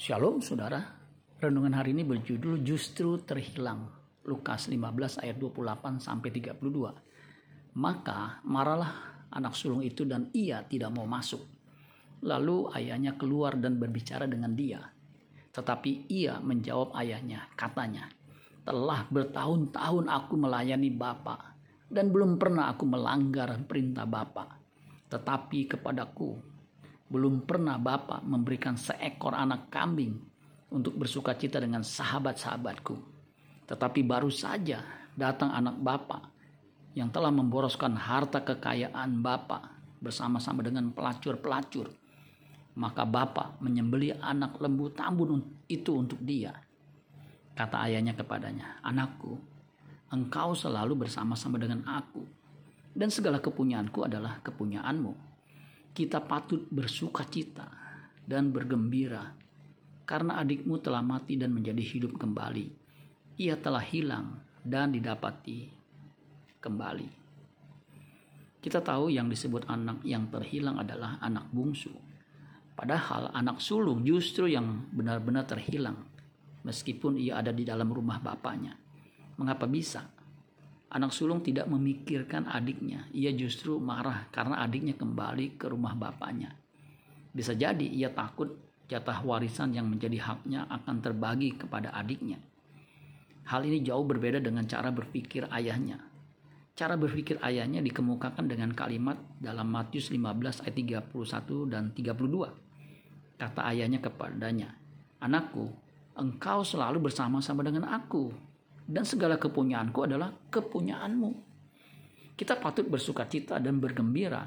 Shalom saudara, renungan hari ini berjudul Justru Terhilang. Lukas 15 ayat 28 sampai 32. Maka marahlah anak sulung itu dan ia tidak mau masuk. Lalu ayahnya keluar dan berbicara dengan dia. Tetapi ia menjawab ayahnya, katanya, telah bertahun-tahun aku melayani Bapak dan belum pernah aku melanggar perintah Bapak. Tetapi kepadaku belum pernah Bapak memberikan seekor anak kambing untuk bersuka cita dengan sahabat-sahabatku. Tetapi baru saja datang anak Bapak yang telah memboroskan harta kekayaan Bapak bersama-sama dengan pelacur-pelacur. Maka Bapak menyembeli anak lembu tambun itu untuk dia. Kata ayahnya kepadanya, Anakku, engkau selalu bersama-sama dengan aku. Dan segala kepunyaanku adalah kepunyaanmu kita patut bersuka cita dan bergembira karena adikmu telah mati dan menjadi hidup kembali. Ia telah hilang dan didapati kembali. Kita tahu yang disebut anak yang terhilang adalah anak bungsu. Padahal anak sulung justru yang benar-benar terhilang meskipun ia ada di dalam rumah bapaknya. Mengapa bisa? Anak sulung tidak memikirkan adiknya. Ia justru marah karena adiknya kembali ke rumah bapaknya. Bisa jadi ia takut jatah warisan yang menjadi haknya akan terbagi kepada adiknya. Hal ini jauh berbeda dengan cara berpikir ayahnya. Cara berpikir ayahnya dikemukakan dengan kalimat dalam Matius 15 ayat 31 dan 32. Kata ayahnya kepadanya, Anakku, engkau selalu bersama-sama dengan aku dan segala kepunyaanku adalah kepunyaanmu. Kita patut bersuka cita dan bergembira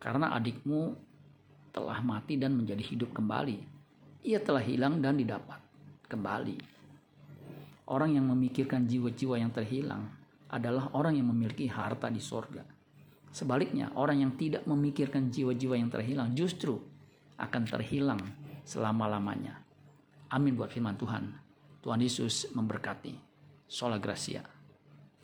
karena adikmu telah mati dan menjadi hidup kembali. Ia telah hilang dan didapat kembali. Orang yang memikirkan jiwa-jiwa yang terhilang adalah orang yang memiliki harta di sorga. Sebaliknya, orang yang tidak memikirkan jiwa-jiwa yang terhilang justru akan terhilang selama-lamanya. Amin buat firman Tuhan. Tuhan Yesus memberkati. Sola Gracia.